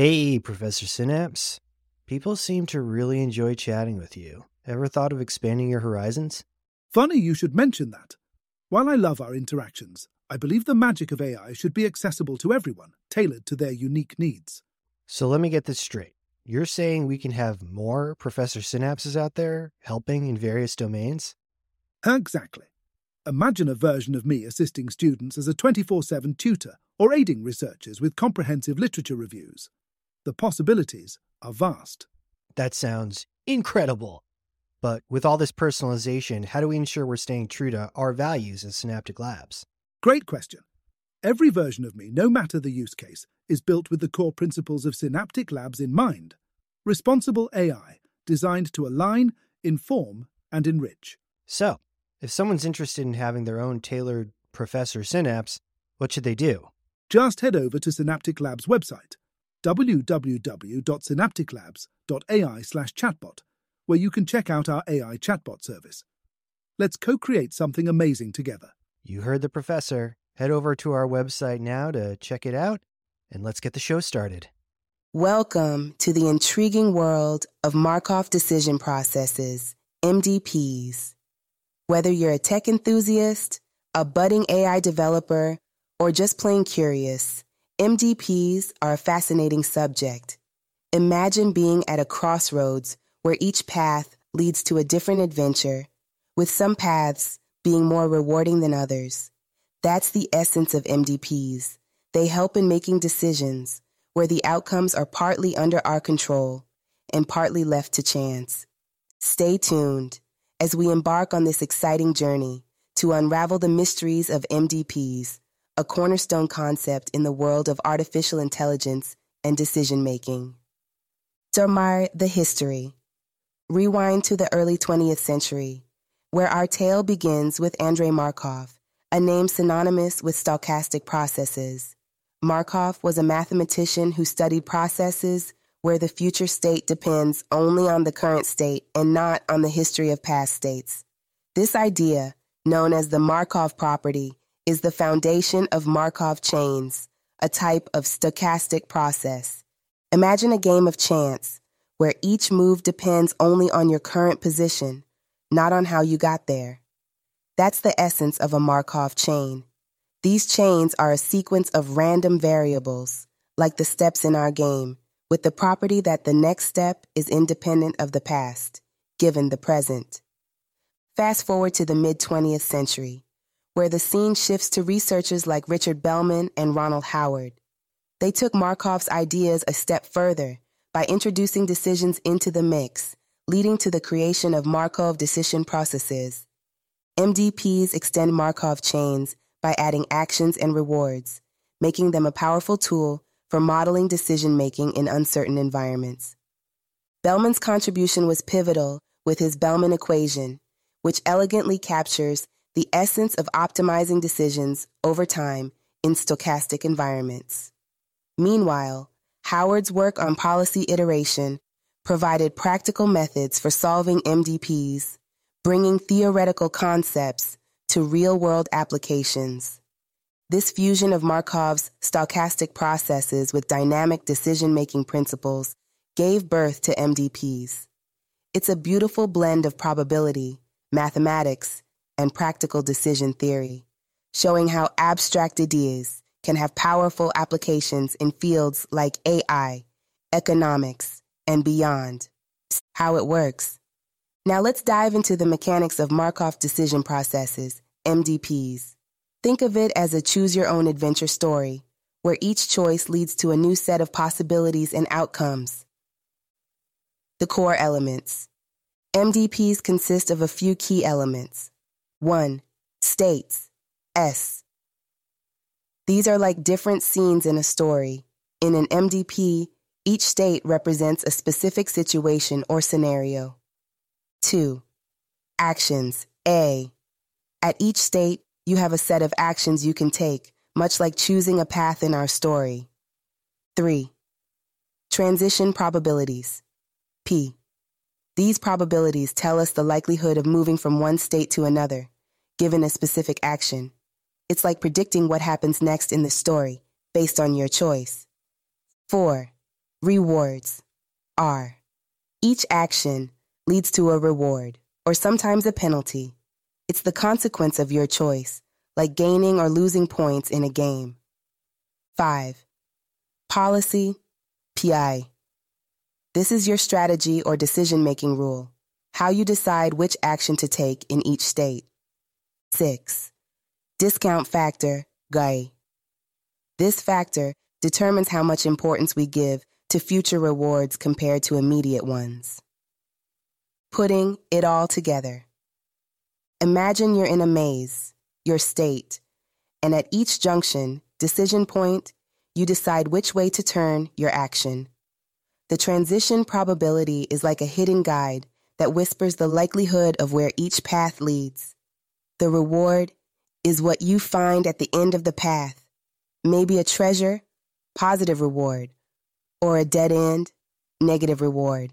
Hey, Professor Synapse. People seem to really enjoy chatting with you. Ever thought of expanding your horizons? Funny you should mention that. While I love our interactions, I believe the magic of AI should be accessible to everyone, tailored to their unique needs. So let me get this straight. You're saying we can have more Professor Synapses out there helping in various domains? Exactly. Imagine a version of me assisting students as a 24 7 tutor or aiding researchers with comprehensive literature reviews. The possibilities are vast. That sounds incredible. But with all this personalization, how do we ensure we're staying true to our values as Synaptic Labs? Great question. Every version of me, no matter the use case, is built with the core principles of Synaptic Labs in mind. Responsible AI, designed to align, inform, and enrich. So, if someone's interested in having their own tailored Professor Synapse, what should they do? Just head over to Synaptic Labs website, www.synapticlabs.ai/chatbot, where you can check out our AI chatbot service. Let's co-create something amazing together. You heard the professor. Head over to our website now to check it out, and let's get the show started. Welcome to the intriguing world of Markov decision processes, MDPs. Whether you're a tech enthusiast, a budding AI developer, or just plain curious, MDPs are a fascinating subject. Imagine being at a crossroads where each path leads to a different adventure, with some paths being more rewarding than others. That's the essence of MDPs. They help in making decisions where the outcomes are partly under our control and partly left to chance. Stay tuned as we embark on this exciting journey to unravel the mysteries of MDPs, a cornerstone concept in the world of artificial intelligence and decision making. Domar, the history. Rewind to the early 20th century, where our tale begins with Andrei Markov, a name synonymous with stochastic processes. Markov was a mathematician who studied processes where the future state depends only on the current state and not on the history of past states. This idea, known as the Markov property, is the foundation of Markov chains, a type of stochastic process. Imagine a game of chance where each move depends only on your current position, not on how you got there. That's the essence of a Markov chain. These chains are a sequence of random variables, like the steps in our game with the property that the next step is independent of the past, given the present. Fast forward to the mid 20th century, where the scene shifts to researchers like Richard Bellman and Ronald Howard. They took Markov's ideas a step further by introducing decisions into the mix, leading to the creation of Markov decision processes. MDPs extend Markov chains by adding actions and rewards, making them a powerful tool for modeling decision making in uncertain environments. Bellman's contribution was pivotal with his Bellman equation, which elegantly captures the essence of optimizing decisions over time in stochastic environments. Meanwhile, Howard's work on policy iteration provided practical methods for solving MDPs, bringing theoretical concepts to real world applications. This fusion of Markov's stochastic processes with dynamic decision making principles gave birth to MDPs. It's a beautiful blend of probability, mathematics, and practical decision theory, showing how abstract ideas can have powerful applications in fields like AI, economics, and beyond. How it works. Now let's dive into the mechanics of Markov decision processes, MDPs. Think of it as a choose your own adventure story, where each choice leads to a new set of possibilities and outcomes. The core elements. MDPs consist of a few key elements. 1. States. S. These are like different scenes in a story. In an MDP, each state represents a specific situation or scenario. 2. Actions. A. At each state, you have a set of actions you can take, much like choosing a path in our story. 3. Transition probabilities. P. These probabilities tell us the likelihood of moving from one state to another, given a specific action. It's like predicting what happens next in the story, based on your choice. 4. Rewards. R. Each action leads to a reward, or sometimes a penalty. It's the consequence of your choice, like gaining or losing points in a game. 5. Policy, PI. This is your strategy or decision making rule, how you decide which action to take in each state. 6. Discount factor, GAI. This factor determines how much importance we give to future rewards compared to immediate ones. Putting it all together. Imagine you're in a maze, your state, and at each junction, decision point, you decide which way to turn your action. The transition probability is like a hidden guide that whispers the likelihood of where each path leads. The reward is what you find at the end of the path. Maybe a treasure, positive reward, or a dead end, negative reward.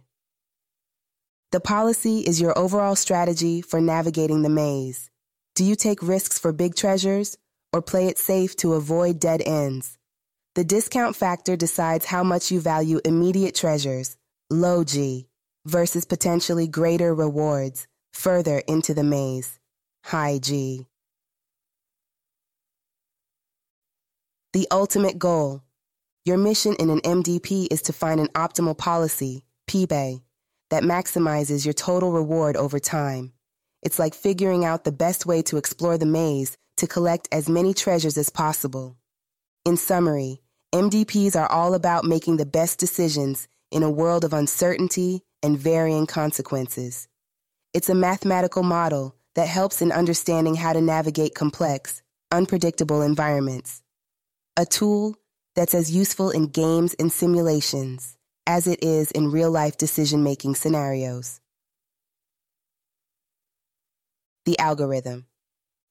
The policy is your overall strategy for navigating the maze. Do you take risks for big treasures or play it safe to avoid dead ends? The discount factor decides how much you value immediate treasures, low G, versus potentially greater rewards further into the maze, high G. The ultimate goal. Your mission in an MDP is to find an optimal policy, PBAY, that maximizes your total reward over time. It's like figuring out the best way to explore the maze to collect as many treasures as possible. In summary, MDPs are all about making the best decisions in a world of uncertainty and varying consequences. It's a mathematical model that helps in understanding how to navigate complex, unpredictable environments a tool that's as useful in games and simulations as it is in real life decision making scenarios. The algorithm.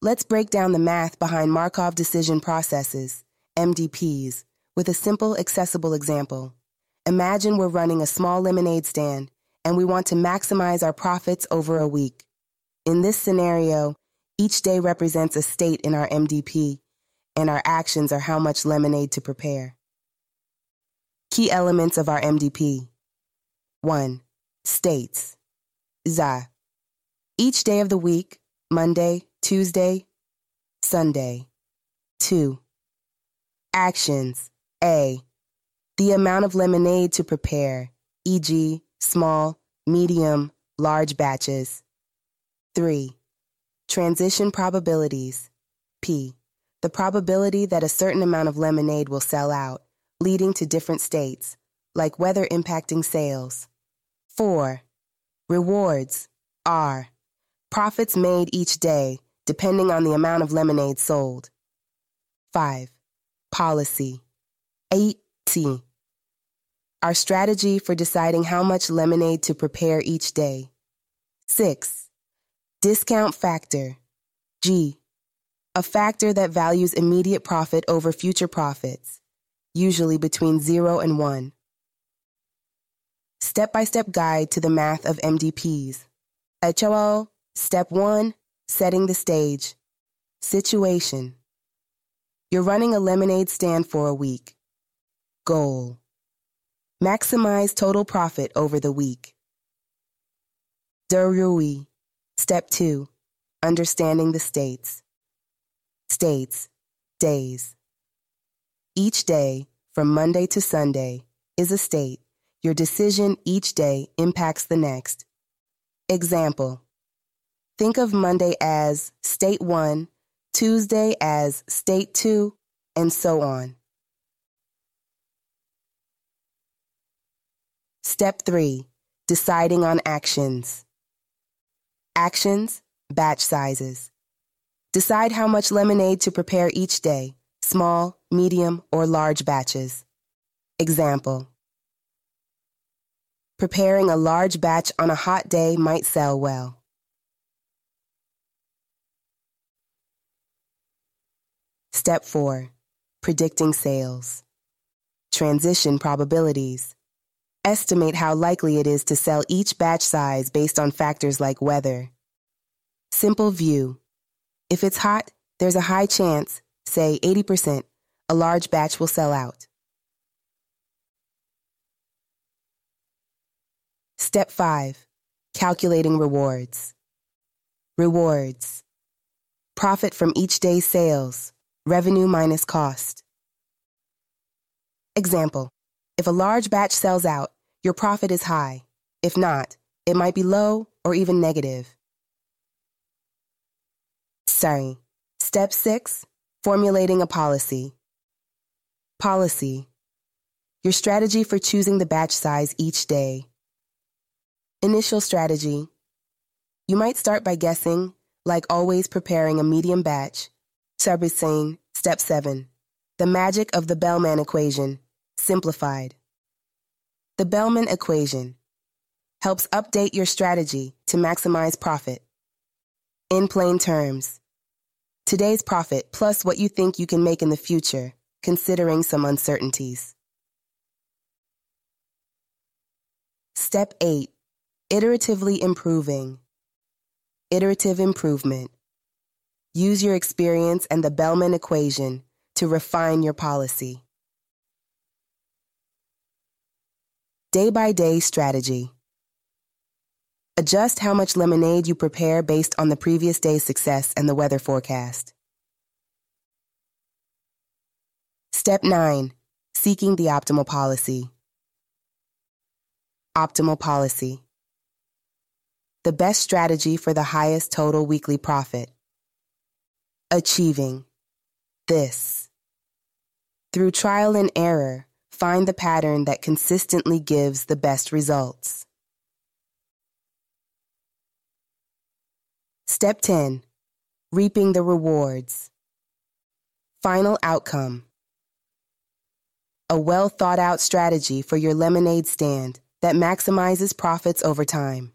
Let's break down the math behind Markov decision processes, MDPs, with a simple, accessible example. Imagine we're running a small lemonade stand and we want to maximize our profits over a week. In this scenario, each day represents a state in our MDP and our actions are how much lemonade to prepare. Key elements of our MDP 1. States. ZA. Each day of the week, Monday, Tuesday, Sunday. 2. Actions. A. The amount of lemonade to prepare, e.g., small, medium, large batches. 3. Transition probabilities. P the probability that a certain amount of lemonade will sell out, leading to different states, like weather impacting sales. 4. Rewards, R. Profits made each day, depending on the amount of lemonade sold. 5. Policy, 8T. Our strategy for deciding how much lemonade to prepare each day. 6. Discount factor, G a factor that values immediate profit over future profits, usually between 0 and 1. Step by step guide to the math of MDPs. HOO, step 1 setting the stage. Situation. You're running a lemonade stand for a week. Goal. Maximize total profit over the week. Derui. Step 2. Understanding the states states, days. Each day, from Monday to Sunday, is a state. Your decision each day impacts the next. Example Think of Monday as State 1, Tuesday as State 2, and so on. Step 3 Deciding on actions. Actions, batch sizes. Decide how much lemonade to prepare each day, small, medium, or large batches. Example. Preparing a large batch on a hot day might sell well. Step 4. Predicting sales. Transition probabilities. Estimate how likely it is to sell each batch size based on factors like weather. Simple view. If it's hot, there's a high chance, say 80%, a large batch will sell out. Step 5. Calculating rewards. Rewards. Profit from each day's sales. Revenue minus cost. Example. If a large batch sells out, your profit is high. If not, it might be low or even negative. Sorry. Step 6. Formulating a policy. Policy. Your strategy for choosing the batch size each day. Initial strategy. You might start by guessing, like always preparing a medium batch. Servicing, step 7. The magic of the Bellman equation, simplified. The Bellman equation helps update your strategy to maximize profit. In plain terms, today's profit plus what you think you can make in the future, considering some uncertainties. Step 8 Iteratively improving. Iterative improvement. Use your experience and the Bellman equation to refine your policy. Day by day strategy. Adjust how much lemonade you prepare based on the previous day's success and the weather forecast. Step 9 Seeking the optimal policy. Optimal policy the best strategy for the highest total weekly profit. Achieving this. Through trial and error, find the pattern that consistently gives the best results. Step 10 Reaping the rewards. Final outcome. A well thought out strategy for your lemonade stand that maximizes profits over time.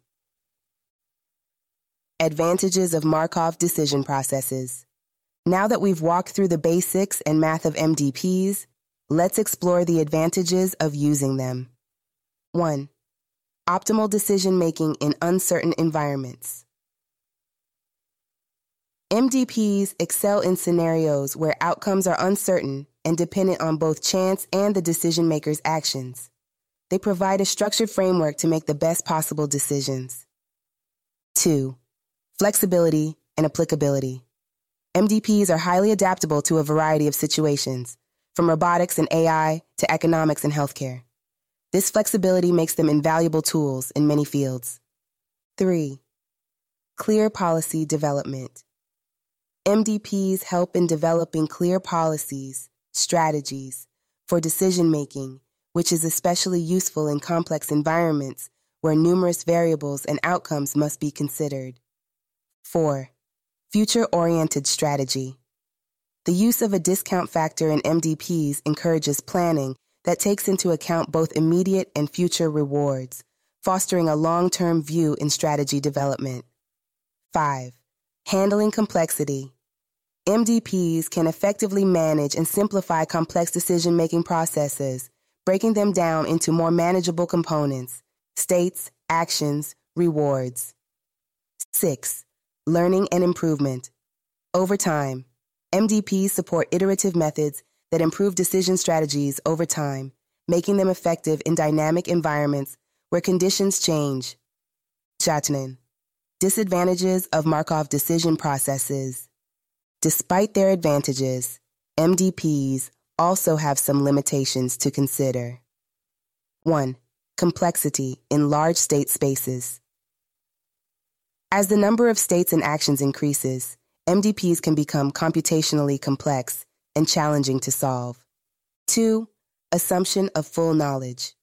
Advantages of Markov Decision Processes. Now that we've walked through the basics and math of MDPs, let's explore the advantages of using them. 1. Optimal decision making in uncertain environments. MDPs excel in scenarios where outcomes are uncertain and dependent on both chance and the decision maker's actions. They provide a structured framework to make the best possible decisions. 2 flexibility, and applicability. MDPs are highly adaptable to a variety of situations, from robotics and AI to economics and healthcare. This flexibility makes them invaluable tools in many fields. 3. Clear policy development. MDPs help in developing clear policies, strategies for decision making, which is especially useful in complex environments where numerous variables and outcomes must be considered. 4. Future oriented strategy. The use of a discount factor in MDPs encourages planning that takes into account both immediate and future rewards, fostering a long term view in strategy development. 5. Handling complexity. MDPs can effectively manage and simplify complex decision making processes, breaking them down into more manageable components states, actions, rewards. 6 learning, and improvement. Over time, MDPs support iterative methods that improve decision strategies over time, making them effective in dynamic environments where conditions change. Chatnan. Disadvantages of Markov decision processes. Despite their advantages, MDPs also have some limitations to consider. 1. Complexity in large state spaces. As the number of states and actions increases, MDPs can become computationally complex and challenging to solve. 2. Assumption of full knowledge.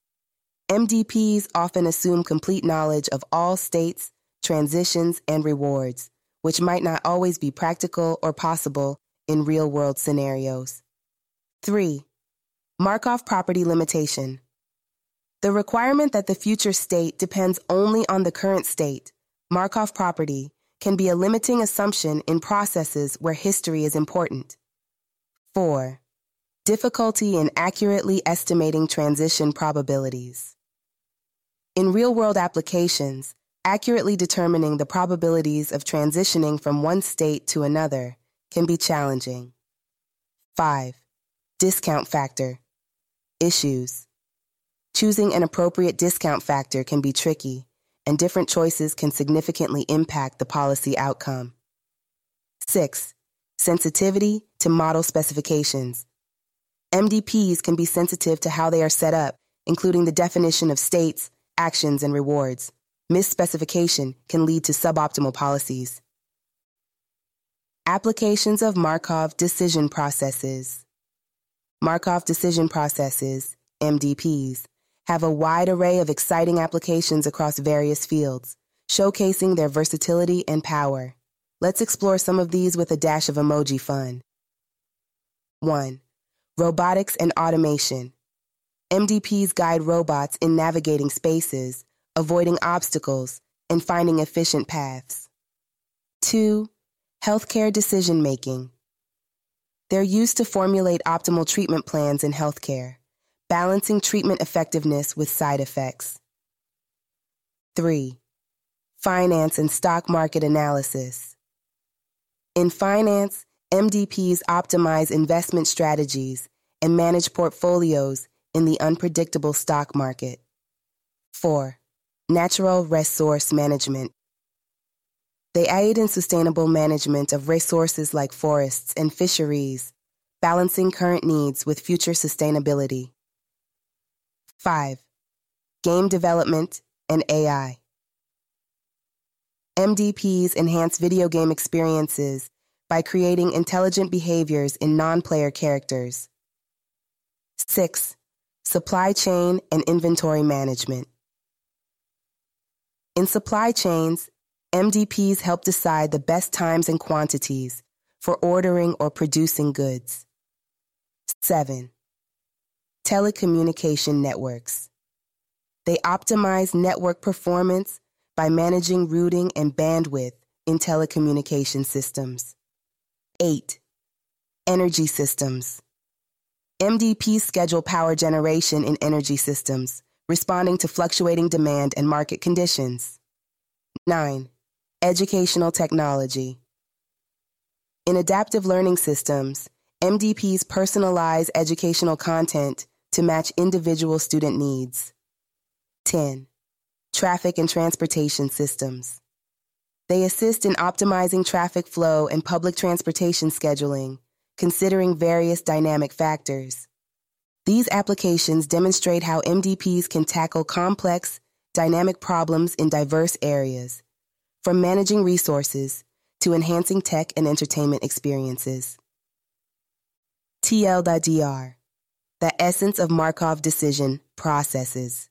MDPs often assume complete knowledge of all states, transitions, and rewards, which might not always be practical or possible in real world scenarios. 3. Markov property limitation. The requirement that the future state depends only on the current state Markov property can be a limiting assumption in processes where history is important. 4. Difficulty in accurately estimating transition probabilities. In real world applications, accurately determining the probabilities of transitioning from one state to another can be challenging. 5. Discount factor. Issues. Choosing an appropriate discount factor can be tricky, and different choices can significantly impact the policy outcome. 6. Sensitivity to model specifications. MDPs can be sensitive to how they are set up, including the definition of states, actions, and rewards. Misspecification can lead to suboptimal policies. Applications of Markov decision processes. Markov decision processes, MDPs, have a wide array of exciting applications across various fields, showcasing their versatility and power. Let's explore some of these with a dash of emoji fun. 1. Robotics and automation. MDPs guide robots in navigating spaces, avoiding obstacles, and finding efficient paths. 2. Healthcare decision making. They're used to formulate optimal treatment plans in healthcare, balancing treatment effectiveness with side effects. 3. Finance and stock market analysis. In finance, MDPs optimize investment strategies and manage portfolios in the unpredictable stock market. 4. Natural resource management. They aid in sustainable management of resources like forests and fisheries, balancing current needs with future sustainability. 5. Game development and AI. MDPs enhance video game experiences by creating intelligent behaviors in non player characters. 6. Supply chain and inventory management. In supply chains, MDPs help decide the best times and quantities for ordering or producing goods. 7. Telecommunication networks. They optimize network performance by managing routing and bandwidth in telecommunication systems. 8. Energy systems. MDPs schedule power generation in energy systems responding to fluctuating demand and market conditions. 9. Educational technology. In adaptive learning systems, MDPs personalize educational content to match individual student needs. 10. Traffic and transportation systems. They assist in optimizing traffic flow and public transportation scheduling, considering various dynamic factors. These applications demonstrate how MDPs can tackle complex, dynamic problems in diverse areas, from managing resources to enhancing tech and entertainment experiences. TL.DR, the essence of Markov decision processes.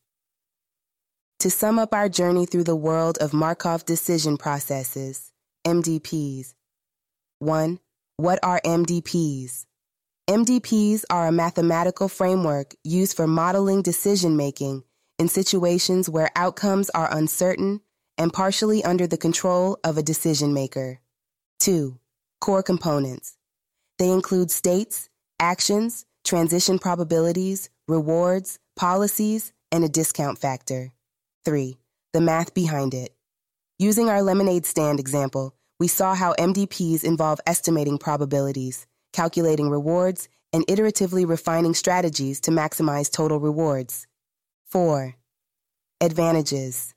To sum up our journey through the world of Markov decision processes, MDPs. 1. What are MDPs? MDPs are a mathematical framework used for modeling decision making in situations where outcomes are uncertain and partially under the control of a decision maker. 2. Core components. They include states, actions, transition probabilities, rewards, policies, and a discount factor. 3. The math behind it. Using our lemonade stand example, we saw how MDPs involve estimating probabilities calculating rewards, and iteratively refining strategies to maximize total rewards. 4. Advantages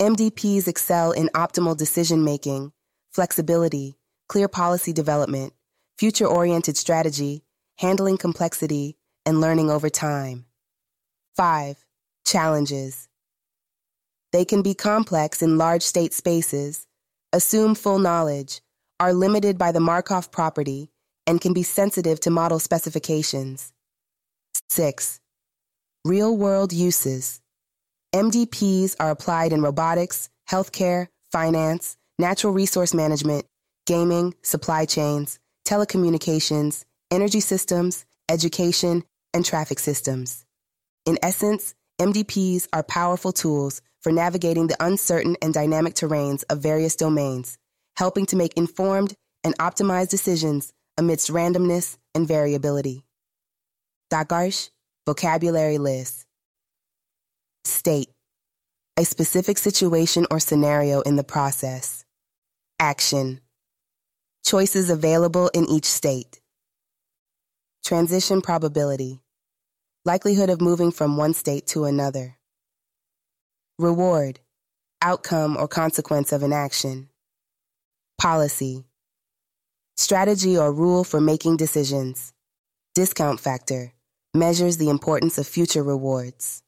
MDPs excel in optimal decision making, flexibility, clear policy development, future oriented strategy, handling complexity, and learning over time. 5. Challenges They can be complex in large state spaces, assume full knowledge, are limited by the Markov property and can be sensitive to model specifications. 6. Real world uses. MDPs are applied in robotics, healthcare, finance, natural resource management, gaming, supply chains, telecommunications, energy systems, education, and traffic systems. In essence, MDPs are powerful tools for navigating the uncertain and dynamic terrains of various domains helping to make informed and optimized decisions amidst randomness and variability. Dagarsh, vocabulary list. State, a specific situation or scenario in the process. Action, choices available in each state. Transition probability, likelihood of moving from one state to another. Reward, outcome or consequence of an action. Policy, strategy or rule for making decisions. Discount factor, measures the importance of future rewards.